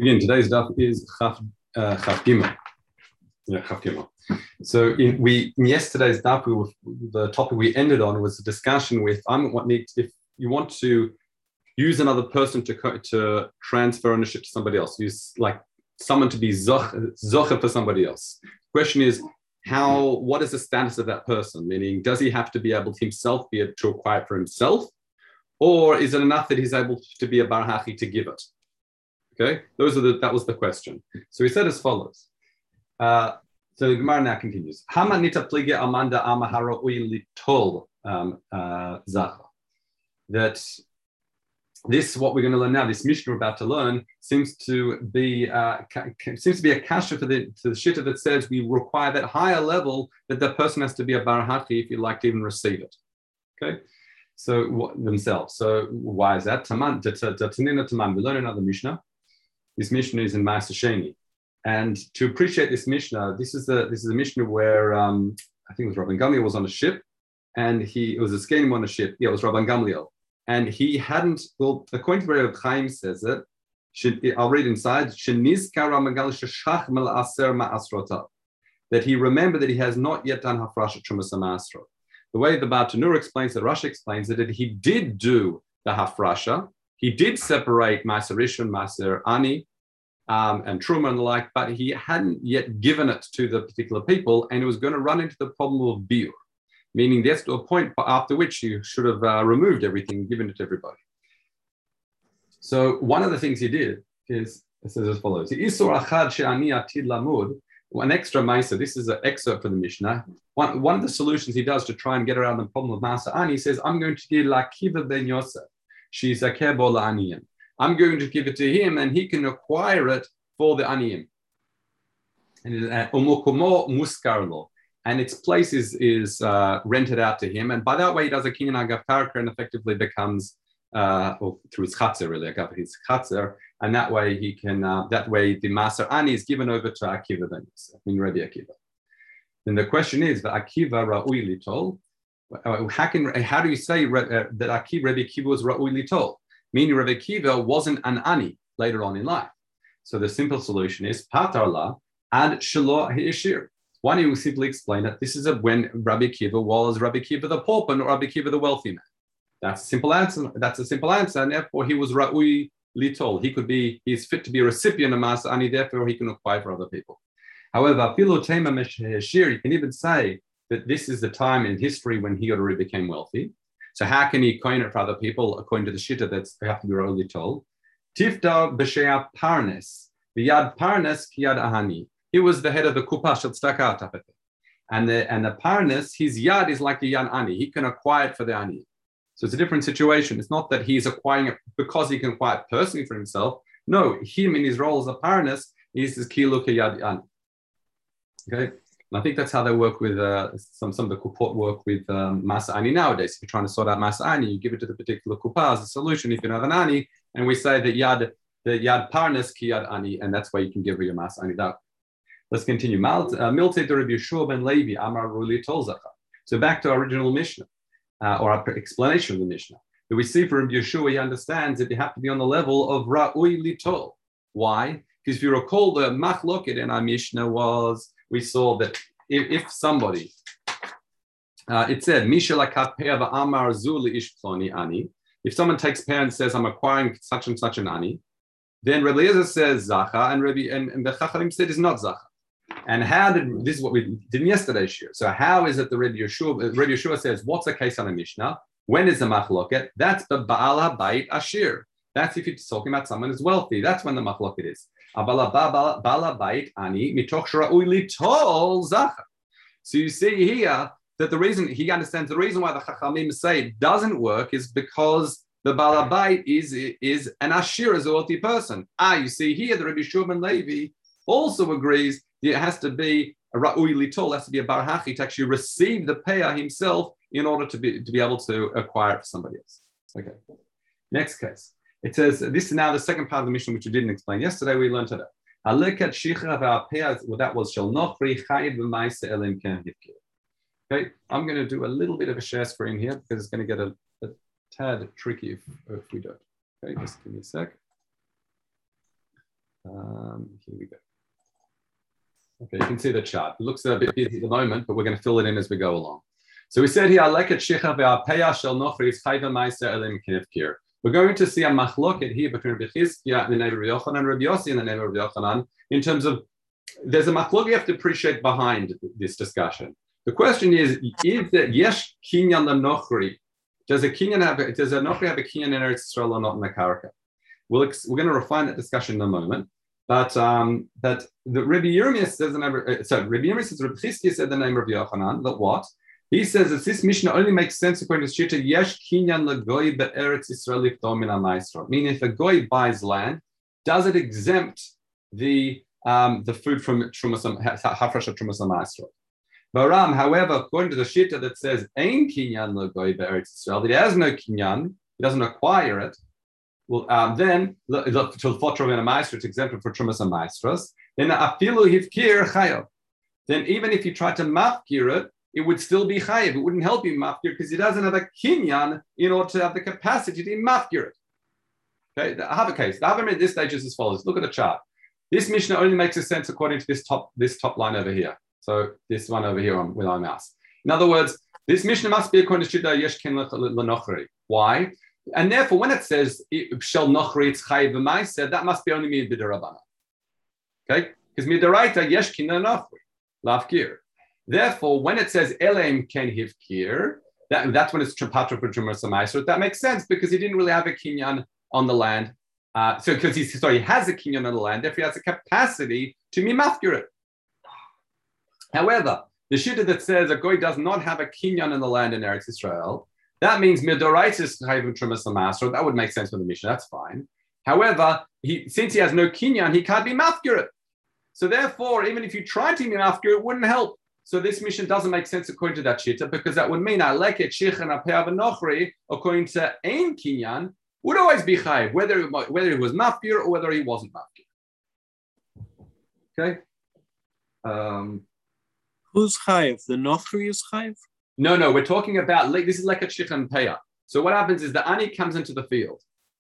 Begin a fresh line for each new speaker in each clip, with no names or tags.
Again, today's daf is Chaf, uh, Chaf Gimel. Yeah, Chaf Gimel. So in, we in yesterday's daf, we were, the topic we ended on was a discussion with I'm what needs if you want to use another person to to transfer ownership to somebody else, use like someone to be zocher for somebody else. Question is how what is the status of that person? Meaning, does he have to be able to himself be able to acquire for himself, or is it enough that he's able to be a barhachi to give it? Okay, those are the that was the question. So he said as follows. Uh, so the Gemara now continues. Hama amanda amahara litol um, uh. That this what we're going to learn now. This mission we're about to learn seems to be uh, seems to be a kasha for the to the shitta that says we require that higher level that the person has to be a barahati if you'd like to even receive it. Okay. So what, themselves. So why is that? Taman. We learn another Mishnah. This Mishnah is in Maaseh And to appreciate this Mishnah, this is the this is a Mishnah where um, I think it was Rabban Gamliel was on a ship, and he it was a skating on a ship. Yeah, it was Rabban Gamliel, and he hadn't. Well, according to Rabbi Chaim says it. I'll read inside. That he remembered that he has not yet done hafrasha trumas. The way the Bartanur explains it, Rashi explains it, that he did do the hafrasha, he did separate Maser Rishon, Maser Ani, um, and Truman and the like, but he hadn't yet given it to the particular people, and it was going to run into the problem of biur, meaning there's to a point after which you should have uh, removed everything given it to everybody. So one of the things he did is it says as follows: Isur achad she'ani atid lamud. An extra mesa. This is an excerpt from the Mishnah. One, one of the solutions he does to try and get around the problem of Masa Ani, he says, I'm going to give Lakiva ben Yosef I'm going to give it to him and he can acquire it for the aniyim. And muskarlo. And its place is, is uh, rented out to him. And by that way, he does a kinyan agav and effectively becomes, uh, or through his chatzer, really, agav his chatzer. And that way he can, uh, that way the master ani is given over to Akiva then, I mean Rabbi Akiva. Then the question is, the Akiva ra'ui litol, how can how do you say uh, that Akiva, Rabbi Akiva was ra'ui told? Meaning Rabbi Akiva wasn't an ani later on in life. So the simple solution is patarla ad shelo hishir. Don't you simply explain that this is a, when Rabbi Akiva was Rabbi Akiva the pauper, not Rabbi Akiva the wealthy man. That's a simple answer. That's a simple answer, and therefore he was ra'ui litol. He could be he's fit to be a recipient of masa ani. Therefore he can acquire for other people. However, tema you can even say that this is the time in history when he already became wealthy. So how can he coin it for other people according to the shita that's have to be only told? Tifda b'shea parnes, v'yad parnes kiyad ahani. He was the head of the kupa shel tzedakah and the and the parnes, his yad is like the yan ani. He can acquire it for the ani. So it's a different situation. It's not that he's acquiring it because he can acquire it personally for himself. No, him in his role as a parnes is his kilu yad ani. Okay. And I think that's how they work with uh, some, some of the kupot work with um, Masa Ani nowadays. If you're trying to sort out Masa Ani, you give it to the particular kupa as a solution. If you have an Ani, and we say that Yad, the Yad Parnas ki Yad Ani, and that's where you can give her your Masa Ani. That. Let's continue. Uh, Milte de Rabbi Yeshua ben Levi, Amar Ruli Tolzacha. So back to our original Mishnah, uh, or our explanation of the Mishnah. That we see from Yeshua, he understands that you have to be on the level of Ra'ui Litol. Why? Because if you recall, the machloket in our Mishnah was we saw that if, if somebody, uh, it said, Amar Zuli Ish Ani. If someone takes pay and says, I'm acquiring such and such an ani, then Rabbi Eliezer says Zacha, and Rabbi and, and the Chacharim said is not Zacha. And how did this is what we did in yesterday's year? So how is it the Rabbi Yeshua? Rabbi Yeshua says, what's the case on a Mishnah? When is the machloket? That's the Baal Bait Ashir. That's if you're talking about someone who's wealthy. That's when the machloket is. So you see here that the reason he understands the reason why the Chachamim say it doesn't work is because the Balabait is, is an Ashir, as a wealthy person. Ah, you see here, the Rabbi Shulman Levi also agrees it has to be a Ra'ui Litol, has to be a Barhachi to actually receive the payer himself in order to be, to be able to acquire it for somebody else. Okay. Next case. It says, this is now the second part of the mission, which we didn't explain yesterday. We learned today. Okay, I'm going to do a little bit of a share screen here because it's going to get a, a tad tricky if, if we don't. Okay, just give me a sec. Um, here we go. Okay, you can see the chart. It looks a bit busy at the moment, but we're going to fill it in as we go along. So we said here, Aleket Shicha ve'apeya shel nochri is chayva ma'aser elim kinevkir. We're going to see a machloket here between Rabbi Chizkiah and the name of Rabbi Yochanan and Rabbi Yossi and the name of Rabbi Yochanan in terms of there's a machloket you have to appreciate behind this discussion. The question is, is that yesh kinyan nochri? Does a kinyan have does a nochri have a kinyan in Eretz Yisrael or not in the karaka? We'll, we're going to refine that discussion in a moment. But um, that the Rabbi Yirmiyah says the name. Uh, sorry, Rabbi Yirmiyah says Rabbi Chizkiah said the name of Yochanan. That what he says that this Mishnah only makes sense according to Shita. Yesh kinyan legoy be'eretz Yisrael ifdomina maestro. Meaning, if a goy buys land, does it exempt the um, the food from trumasam hafresh of trumasam maestro? Baram, however, according to the Shita that says ein kinyan legoy be'eretz Yisrael, that he has no kinyan, he doesn't acquire it well, um, then to fotro maestro, it's exempted for trumas and maestros. Then afilu hivkir chayav. Then even if you try to mafkir it, it would still be chayav. It wouldn't help you mafkir because he doesn't have a kinyan in order to have the capacity to mafkir it. Okay, I have a case. The Havamid at this stage is as follows. Look at the chart. This Mishnah only makes a sense according to this top this top line over here. So this one over here on, with our mouse. In other words, this Mishnah must be according to Shida Yesh Ken Why? And therefore, when it says shel nochri it's chayiv said that must be only me midirabana. Okay, because midaraita yesh kina nochri lavkir. Therefore, when it says elem ken hivkir, that, that's when it's trapatra for Jumer That makes sense because he didn't really have a kinyan on the land. Uh, so because he's sorry, he has a kinyan on the land, therefore he has a capacity to mimafkir it. However, the shita that says a goy does not have a kinyan in the land in Eretz Israel, that means midoraitis chayvim trumas. That would make sense for the mission. That's fine. However, he, since he has no kinyan, he can't be mafkirit. So therefore, even if you try to be mafkirit, it wouldn't help. So this mission doesn't make sense according to that shita because that would mean aleket shich and nochri according to ein kinyan would always be chayv, whether whether he was mafkir or whether he wasn't mafkir. Okay. Um,
Who's chayv? The nochri is chayv.
No, no, we're talking about this is like a shichan peya. So what happens is the ani comes into the field,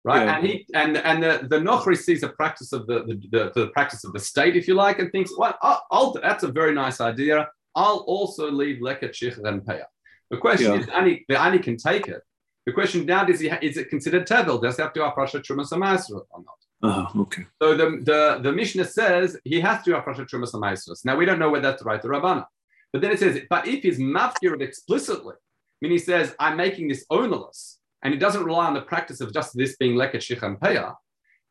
right? Yeah. And he and and the, the nochri sees a practice of the, the, the, the, practice of the state, if you like, and thinks, well, I'll, I'll, that's a very nice idea. I'll also leave leket shichan peya. The question yeah. is, ani, the ani can take it. The question now is, he, is it considered tevel? Does he have to afrasha trumas or not?
Oh, okay.
So the, the, the Mishnah says he has to afrasha trumas Now we don't know whether that's right or Rabbana. But then it says, but if he's mafkir explicitly, I mean, he says, I'm making this ownerless, and he doesn't rely on the practice of just this being leket shichan peya,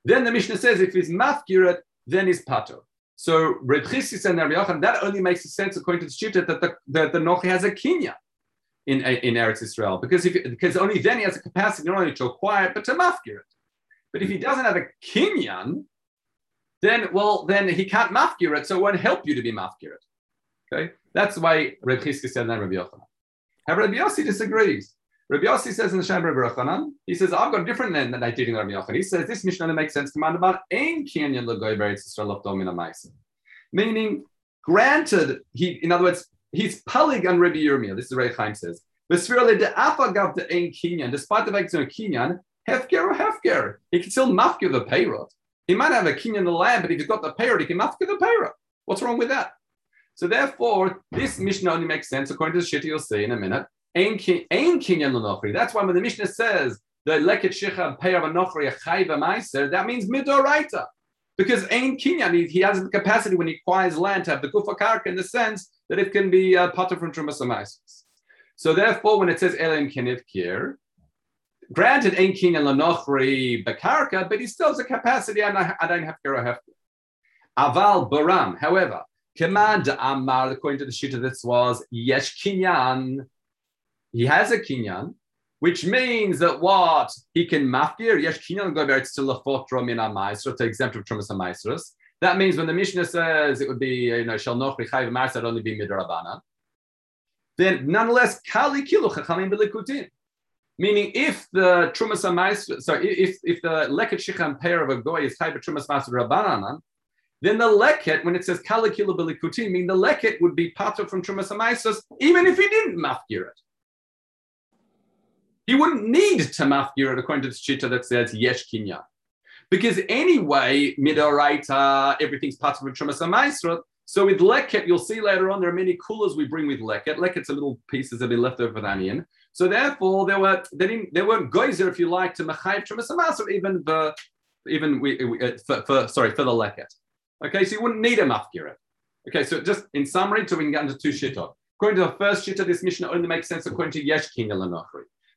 then the Mishnah says, if he's mafkir then he's pato. So Reb and Rabbi Yochanan, that only makes sense according to the Shita that the, that the Nochi has a kinya in, in Eretz Israel, because if because only then he has a capacity not only to acquire it, but to mafkir it. But if he doesn't have a kinyan, then well, then he can't mafkir it, so it won't help you to be mafkir it. Okay, that's why Reb Chizki said that Rabbi Yochanan. Rabbi Yossi disagrees. Rabbi Yossi says in the Shem Rabbi Yochanan, he says, I've got a different than that in Rabbi Yochanan. He says, this Mishnah makes sense to mind about Ein Kenyan Lagoy Beretz Yisrael Domina Maisa. Meaning, granted, he, in other words, he's palig on Rabbi Yirmiyah. This is Reb Chaim says. V'svirale de'afa gav de'ein Kenyan, despite the fact that it's no Kenyan, hefker or hefker, he can still mafkir the payrot. He might have a Kenyan in the land, but if he's got the payrot, he can mafkir the payrot. What's wrong with that? So therefore, this Mishnah only makes sense according to the Shita you'll see in a minute. Ein kinyan l'nochri. That's why when the Mishnah says the leket shicha peyav anochri achayva meiser, that means midoraita. Because ein kinyan, he has the capacity when he acquires land to have the kufa karka in the sense that it can be uh, potter from trumas So therefore, when it says elim kiniv kir, granted ein kinyan l'nochri bekarka, but he still has a capacity and I, don't have to have Aval baram, however, Command Amar, according to the Shita, this was Yesh Kinyan. He has a Kinyan, which means that what? He can mafkir, Yesh Kinyan go back to Lafotro min Amaisra, to exempt of Trumas Amaisras. That means when the Mishnah says it would be, you know, Shal Nochri Chayv Marsa, only be Midrabana. Then nonetheless, Kali Kilu Chachamim Belikutin. Meaning, if the Trumas Amaisra, so if, if the Leket Shichan pair of a Goy is Chayv Trumas Master Rabbanan, then the leket, when it says kalikila bilikutim, mean the leket would be pater from trumas even if he didn't mafkir it. He wouldn't need it according to the shita that says yesh kinya. Because anyway, midoraita, everything's part of a trumas maestro. So with leket, you'll see later on there are many coolers we bring with leket. Leket's a little pieces that have been left over with onion. So therefore, there were they didn't they weren't geyser if you like to mechayiv trumas maestro even the even we, uh, for, for, sorry for the leket. Okay, so you wouldn't need a mafkira. Okay, so just in summary, so we can get into two shittot. According to the first shittot, this mission only makes sense according to yesh king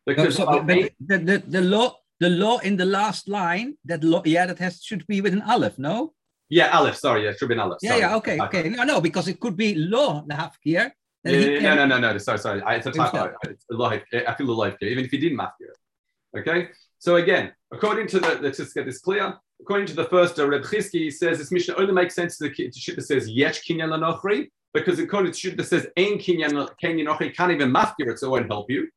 Because so, but the, the, the law the law in the last line, that law, yeah, that has should be with an aleph, no?
Yeah, aleph. Sorry, yeah, should be an aleph.
Yeah, yeah, okay, okay. No, no, because it could be law the half
gear. Yeah, yeah, no, no, no, no. Sorry, sorry. I, it's a typo. It's a life. I feel the life gear, even if you didn't math gear. Okay. So again, according to the, let's just get this clear. According to the first uh, Reb Chizki, says this mission only makes sense to the to shit that says yesh kinyan lanochri, because according to shit that says ein kinyan kinyan can't even math it, so it won't help you.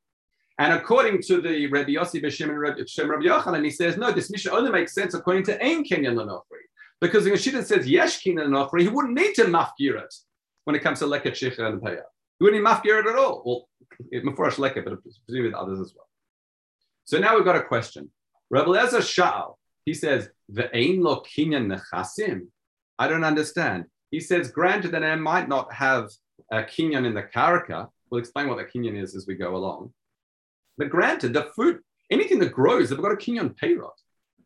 And according to the Rabbi Yossi B'Shem Rabbi, Rabbi Yochanan, he says, no, this mission only makes sense according to Ein Kenyan Lanofri. Because the Yeshida says Yesh Kenyan Lanofri, he wouldn't need to mafkir it when it comes to Leket Shecha and Paya. He wouldn't need mafkir it at all. Well, Mefurash Leket, but presumably others as well. So now we've got a question. Rabbi Lezer Sha'al, he says, Ve'ein lo kinyan nechasim. I don't understand. He says, granted that I might not have a kinyan in the karaka. We'll explain what the kinyan is as we go along. But granted, the food, anything that grows, they've got a kinyan peyrot.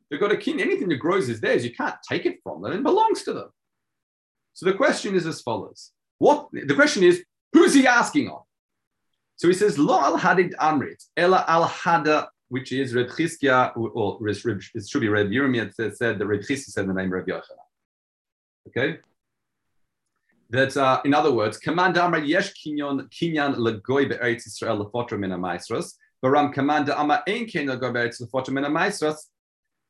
They've got a king, anything that grows is theirs. You can't take it from them, it belongs to them. So the question is as follows. What the question is, who's he asking on? So he says, Lo al hadid amrit, ela al hada, which is Reb Chizkia, or it should be Reb Yirmiyah said that Reb Chizkia said the name Reb Yochanan. Okay? That uh, in other words, command amar yesh kinyan kinyan legoy be'eretz Israel lefotro min ha'maisros, Baram Commander Ama Einkin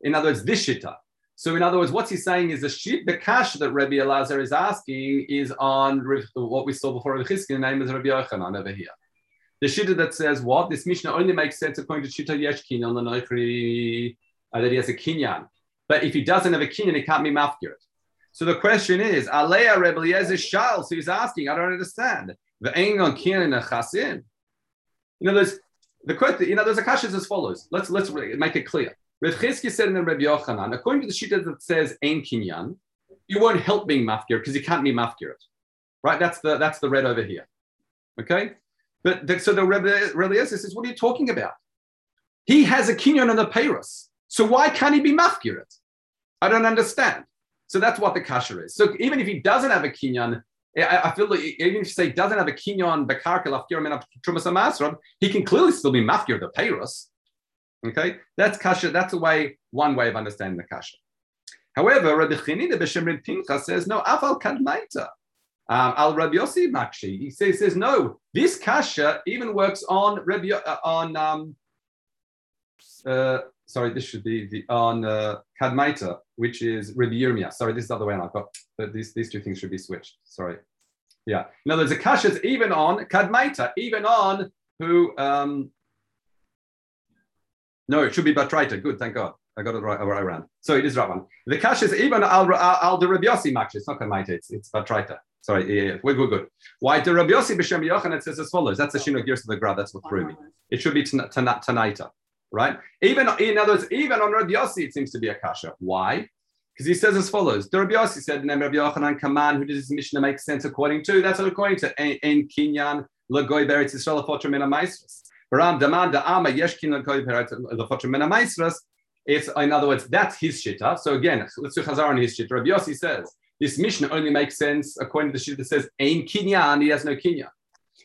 In other words, this shita. So, in other words, what's he saying is the shit, the cash that Rabbi Elazar is asking is on what we saw before Rabbi Chizki, the name is Rabbi Yochanan over here. The shita that says what? This Mishnah only makes sense according to Shita Yeshkin on the Noichri, uh, that he has a kinyan. But if he doesn't have a kinyan, he can't be mafkir. So the question is, Alea Rebbe Eliezer Shal. So he's asking, I don't understand. The Engon kinyan chasim. In other words, the question, you know, there's a kasha as follows. Let's let's make it clear. Rav Chizki said in the Rabbi Yochanan, according to the shita that says Ein Kinyan, you won't help being mafkir because you can't be mafkir Right? That's the that's the red over here. Okay? But the, so the Rabbi, Rabbi says, what are you talking about? He has a kinyan on the payros. So why can't he be mafkir I don't understand. So that's what the kasha is. So even if he doesn't have a kinyan, I, feel like even if you say he doesn't have a kinyon bekarka lafkir min trumas amasram, he can clearly still be mafkir the payros. Okay, that's kasha. That's a way, one way of understanding the kasha. However, Rabbi Chanina b'Shemrin Pincha says no. Afal kadmaita. Um, Al Rabbi Yossi Makshi. He says, says no. This kasha even works on Rabbi uh, on um, uh, sorry, this should be the on uh, which is Rabbi. Sorry, this is the other way around. I've got these, these two things should be switched. Sorry. Yeah. In other words, the kasha is even on Kadmaita, even on who. Um, no, it should be Batraita. Good, thank God. I got it right, right around. So it is right one. The kasha is even al al the Rabbi Yossi. It's not Kadmaita. It's it's Batraita. Sorry, yeah, yeah, we're good. Why the Rabbi Yossi b'Shem Yochanan says as follows. That's the Shino Gears of the Grad. That's what threw me. It should be Tanaita right? Even in other words, even on Rabbi Yossi, it seems to be a kasha. Why? Because he says as follows: The Rabbi Yossi said, "Name Rabbi Yochanan Kaman, who does his Mishnah make sense according to?" That's according to En Kinyan Lagoy Beretz Yisrael Fotra Mina Maestras. Baram Daman Da'ama Yeshkin Lagoy Beretz Fotra Mina Maestras. It's in other words, that's his shita. So again, let's do Chazar on his shita. Rabbi Yossi says this Mishnah only makes sense according to the shita that says Ein Kinyan, he has no Kinyan.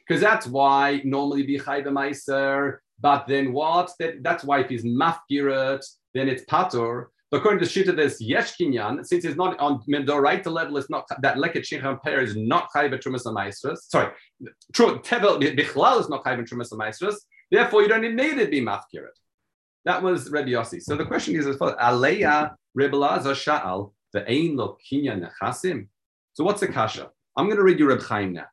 Because that's why normally Chayva Meiser but then what? That, that's why if he's mafkirat, then it's patur. But according to Shita, there's yesh kinyan, since it's not on Mendoraita level, it's not that leket shichan pair is not chayv trumas maestras. Sorry, true tevel bichlal is not chayv trumas maestras. Therefore, you don't need it to be mafkirat. That was Rebbe Yossi. So the question is as follows: Aleya Rebbe Lazar Sha'al the ein lo kinyan nechasim. So what's the kasha? I'm going to read you Reb Chaim now.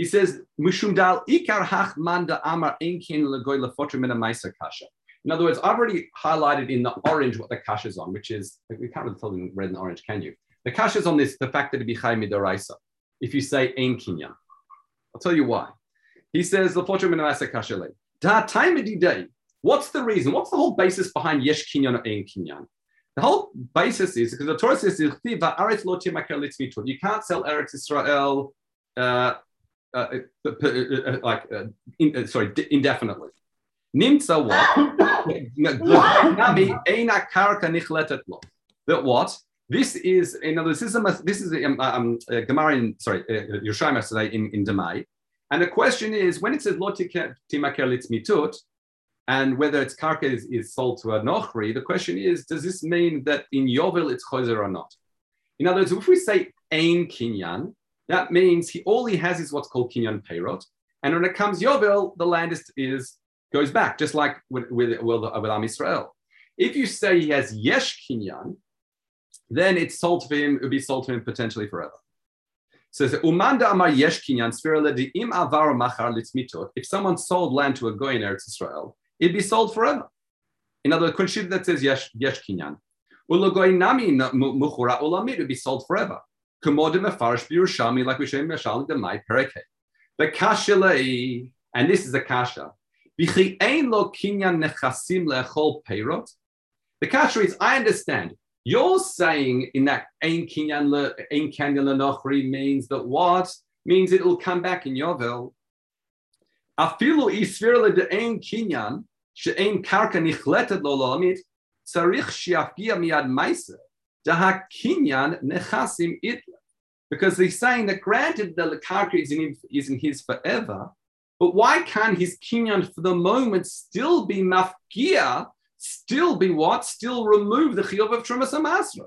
He says, Mushundal ikar hach manda amar legoy in kasha. In other words, I've already highlighted in the orange what the kasha is on, which is, we can't really tell in red and orange, can you? The kasha is on this, the fact that it be chay midoraisa. If you say kinyan. I'll tell you why. He says, lefotrim in a kasha le. Da time day. What's the reason? What's the whole basis behind yesh kinyan or ein kinyan? The whole basis is because the Torah says you can't sell Eretz Israel uh, uh, uh, uh like uh, in, uh, sorry indefinitely. Nimtza what? that what? This is in other words, this is a, this is a, um, um, a Gemara in sorry uh, Yerushalayim today in in Demai, and the question is when it says lo timaker mitut, and whether its karka is, is sold to a nochri, the question is, does this mean that in Yovel it's chozer or not? In other words, if we say ein kinyan, that means he all he has is what's called kinyan peirot, and when it comes Yovel, the land is, is goes back, just like with with, with, with Am Israel. If you say he has yesh kinyan, then it's sold to him, it would be sold to him potentially forever. So Umanda Amar Yesh Kinyan im Avar Machar. If someone sold land to a goy in Eretz Israel, it'd be sold forever. In other words, that says Yesh, yesh Kinyan. Ulogoy Nami Muchura Ulamid would be sold forever. Kumodim Mefarish Birushami, like we show in Meshal Demai Pereke. The Kashalei, and this is a Kasha. Bichi Ein Lo Kinyan Nechasim Lechol Peirot. The Kasha is, I understand. You're saying in that Ein Kinyan Nochri means that what? Means it will come back in Yovel. Afilu isfir de Ein Kinyan, she'ein karka nichletet lo lolamit, tzarich shiafgia miad maisa, nechasim itla. Because he's saying that granted the karka is in, is in his forever, but why can't his kinyan for the moment still be mafkia still be what? Still remove the chiyuv of Trumas Amasra.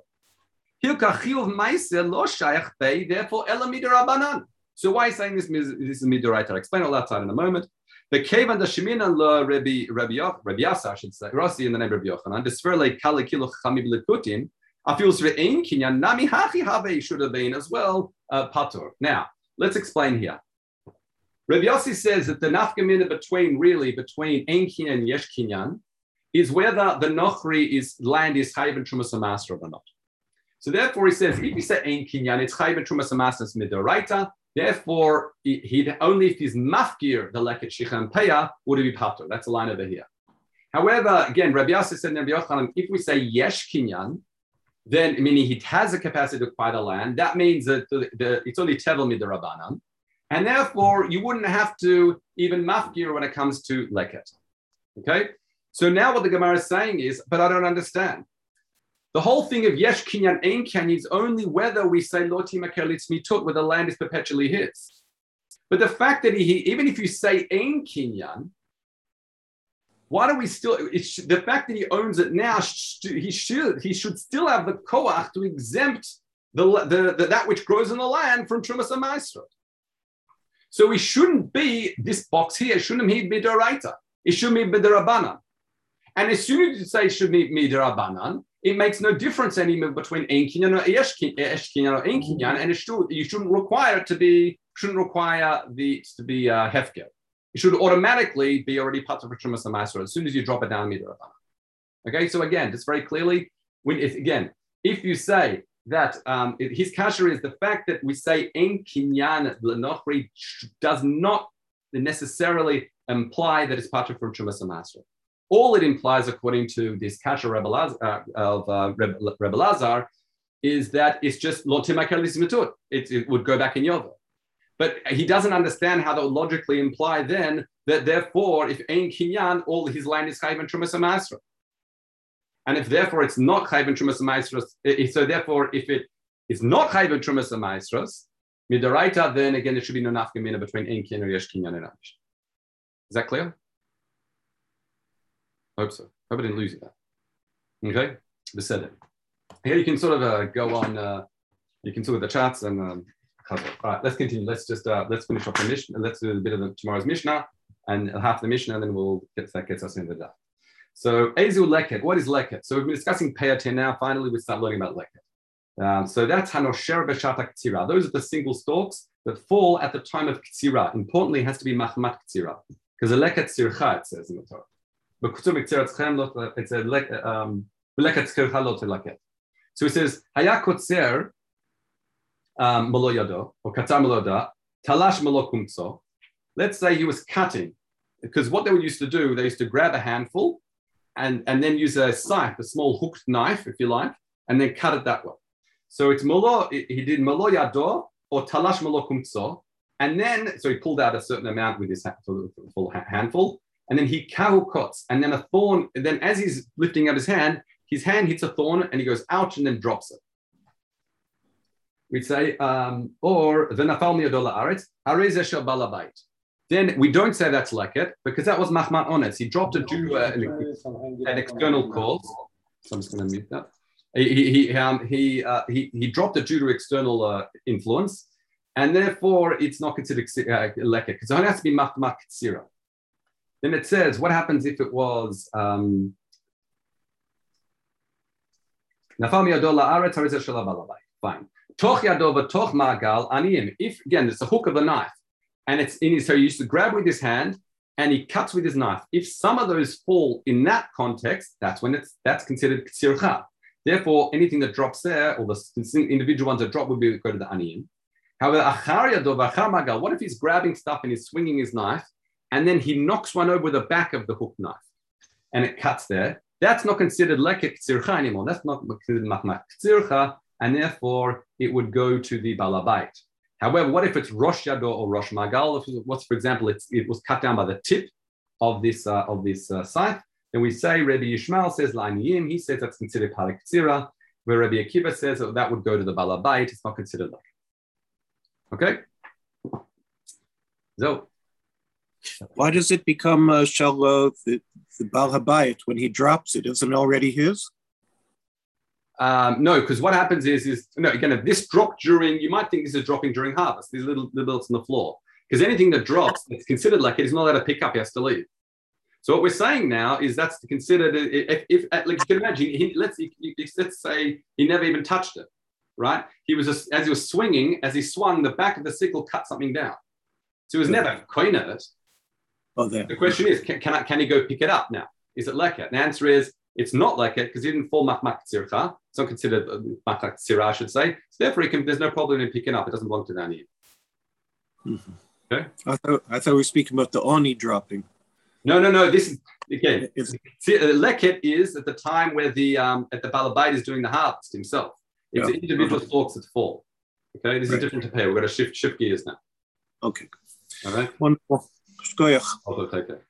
Therefore rabbanan. So why is saying this, this is midoraita? I'll explain all that side in a moment. The cave kevan the shemina lo Rabbi Rabbi Rabbi Yasa, I should say, Rossi in the name of Rabbi Yochanan. The sferle kali kilo chamib lekutin. Afil re'ein kinyan nami hachi have should have been as well uh, patur. Now let's explain here. Rabbi Yossi says that the nafkamina between really between ein and yesh kinyan is whether the Nochri is land is Chayv and Trumas Master or not. So therefore, he says, if you say Ein Kinyan, it's Chayv and Trumas Master Midoraita. Therefore, he only if he's mafkir the leket shichan peya would it be pater. That's the line over here. However, again, Rabbi Yossi said, Rabbi Yochanan, if we say yesh kinyan, then meaning he has a capacity to acquire the land, that means that the, the, it's only tevel midarabanan, and therefore you wouldn't have to even mafkir when it comes to leket. Okay, so now what the Gemara is saying is, but I don't understand. The whole thing of Yesh Kinyan Ein Kinyan is only whether we say Loti Makelitz Mitut, where the land is perpetually his. But the fact that he, even if you say Ein Kinyan, why do we still, the fact that he owns it now, he should, he should still have the koach to exempt the, the, the, that which grows in the land from Trumas and Maestro. So he shouldn't be this box here, shouldn't he be Doraita? It should be Bidarabanan. And as soon as you say should be midirabanan, it makes no difference anymore between ein kinyan or yesh kinyan or ein kinyan, and it should, you shouldn't require it to be shouldn't require the to be uh, hefker. It should automatically be already part of Rishumas Amasra as soon as you drop it down midirabanan. Okay, so again, just very clearly, when if, again, if you say that um, his kasher is the fact that we say ein kinyan lenochri does not necessarily imply that it's part of Rishumas Amasra all it implies, according to this Kasha uh, of uh, Rebbe Lazar, is that it's just lotimakelismatut. It, it would go back in Yovel. But he doesn't understand how that would logically imply then that therefore, if Ein Kinyan, all his land is Chayv and Trumas. And if therefore it's not Chayv and Trumas Masras, so therefore if it is not Chayv and Trumas Masras, Midaraita, then again, there should be no nafkamina between Ein Kinyan or Yesh Kinyan and Amish. Is that clear? Hope so. Hope I didn't lose you there. Okay, the it. Here you can sort of uh, go on. Uh, you can sort of the charts and um, all right, let's continue. Let's just uh, let's finish off the mission. Let's do a bit of the, tomorrow's Mishnah and half the Mishnah, and then we'll get that gets us into the day. So Azul Leket, what is Leket? So we've been discussing Peyateh now. Finally, we start learning about Leket. Um, so that's Hanosher Beshatak Ktira. Those are the single stalks that fall at the time of Ktira. Importantly, it has to be Mahmat Ktira, because a Leket Sircha, it says in the Torah. But uh, It says a uh, um, Leket Sircha Lot Leket. So it says Hayakotzer um, or talash melokumtso. Let's say he was cutting, because what they would used to do, they used to grab a handful and, and then use a scythe, a small hooked knife, if you like, and then cut it that way. So it's malo. he did melo yado or talash melokumtso. And then, so he pulled out a certain amount with his full handful, and then he kahukots, and then a thorn, and then as he's lifting up his hand, his hand hits a thorn and he goes ouch and then drops it. We'd say, um, or the nafal miyadola aretz, arezesha balabait. Then we don't say that's like it because that was Mahmat Ones. He dropped it due to uh, an, an, external cause. So I'm just going to mute that. He, he, um, he, uh, he, he dropped it due to external uh, influence, and therefore it's not considered uh, leket because it has to be Mahmat Ktsira. Then it says, what happens if it was um, Fine. Toch yadova toch magal aniyim. If again, it's a hook of a knife and it's in his, so he used to grab with his hand and he cuts with his knife. If some of those fall in that context, that's when it's that's considered ksircha. Therefore, anything that drops there, or the individual ones that drop, would be go to the onion. However, what if he's grabbing stuff and he's swinging his knife, and then he knocks one over the back of the hook knife, and it cuts there? That's not considered leket ksircha anymore. That's not considered ksircha, and therefore it would go to the balabait. However, what if it's Rosh Yado or Rosh Magal? If What's, for example, it was cut down by the tip of this uh, of this uh, scythe. Then we say Rabbi Yishmael says La'aniyim. He says that's considered Palaktsira, where Rabbi Akiva says that, that would go to the Balabait. It's not considered like. Okay. So.
Why does it become uh, Shalom, the, the Balabait, when he drops it? Isn't it already his?
Um, no, because what happens is, is no, again, if this dropped during, you might think this is dropping during harvest, these little, little bits on the floor. Because anything that drops, it's considered like it's not allowed to pick up, he has to leave. So what we're saying now is that's considered, if, if like you can imagine, he, let's, let's say he never even touched it, right? He was, just, as he was swinging, as he swung, the back of the sickle cut something down. So he was never coin at it.
Oh, there.
The question is, can, can, I, can he go pick it up now? Is it leket? The answer is, it's not like it because he didn't fall machmak tzircha. It's not considered uh, machmak tzira, I should say. So therefore, can, there's no problem in picking up. It doesn't belong to the ani.
Mm-hmm. Okay. I thought, I thought we were speaking about the oni dropping.
No, no, no. This is again. See, uh, leket is at the time where the um, at the balabait is doing the harvest himself. It's yeah. individual uh-huh. stalks that fall. Okay, this right. is different to pay. We're going to shift shift gears now.
Okay.
All right.
Wonderful.
Also take it.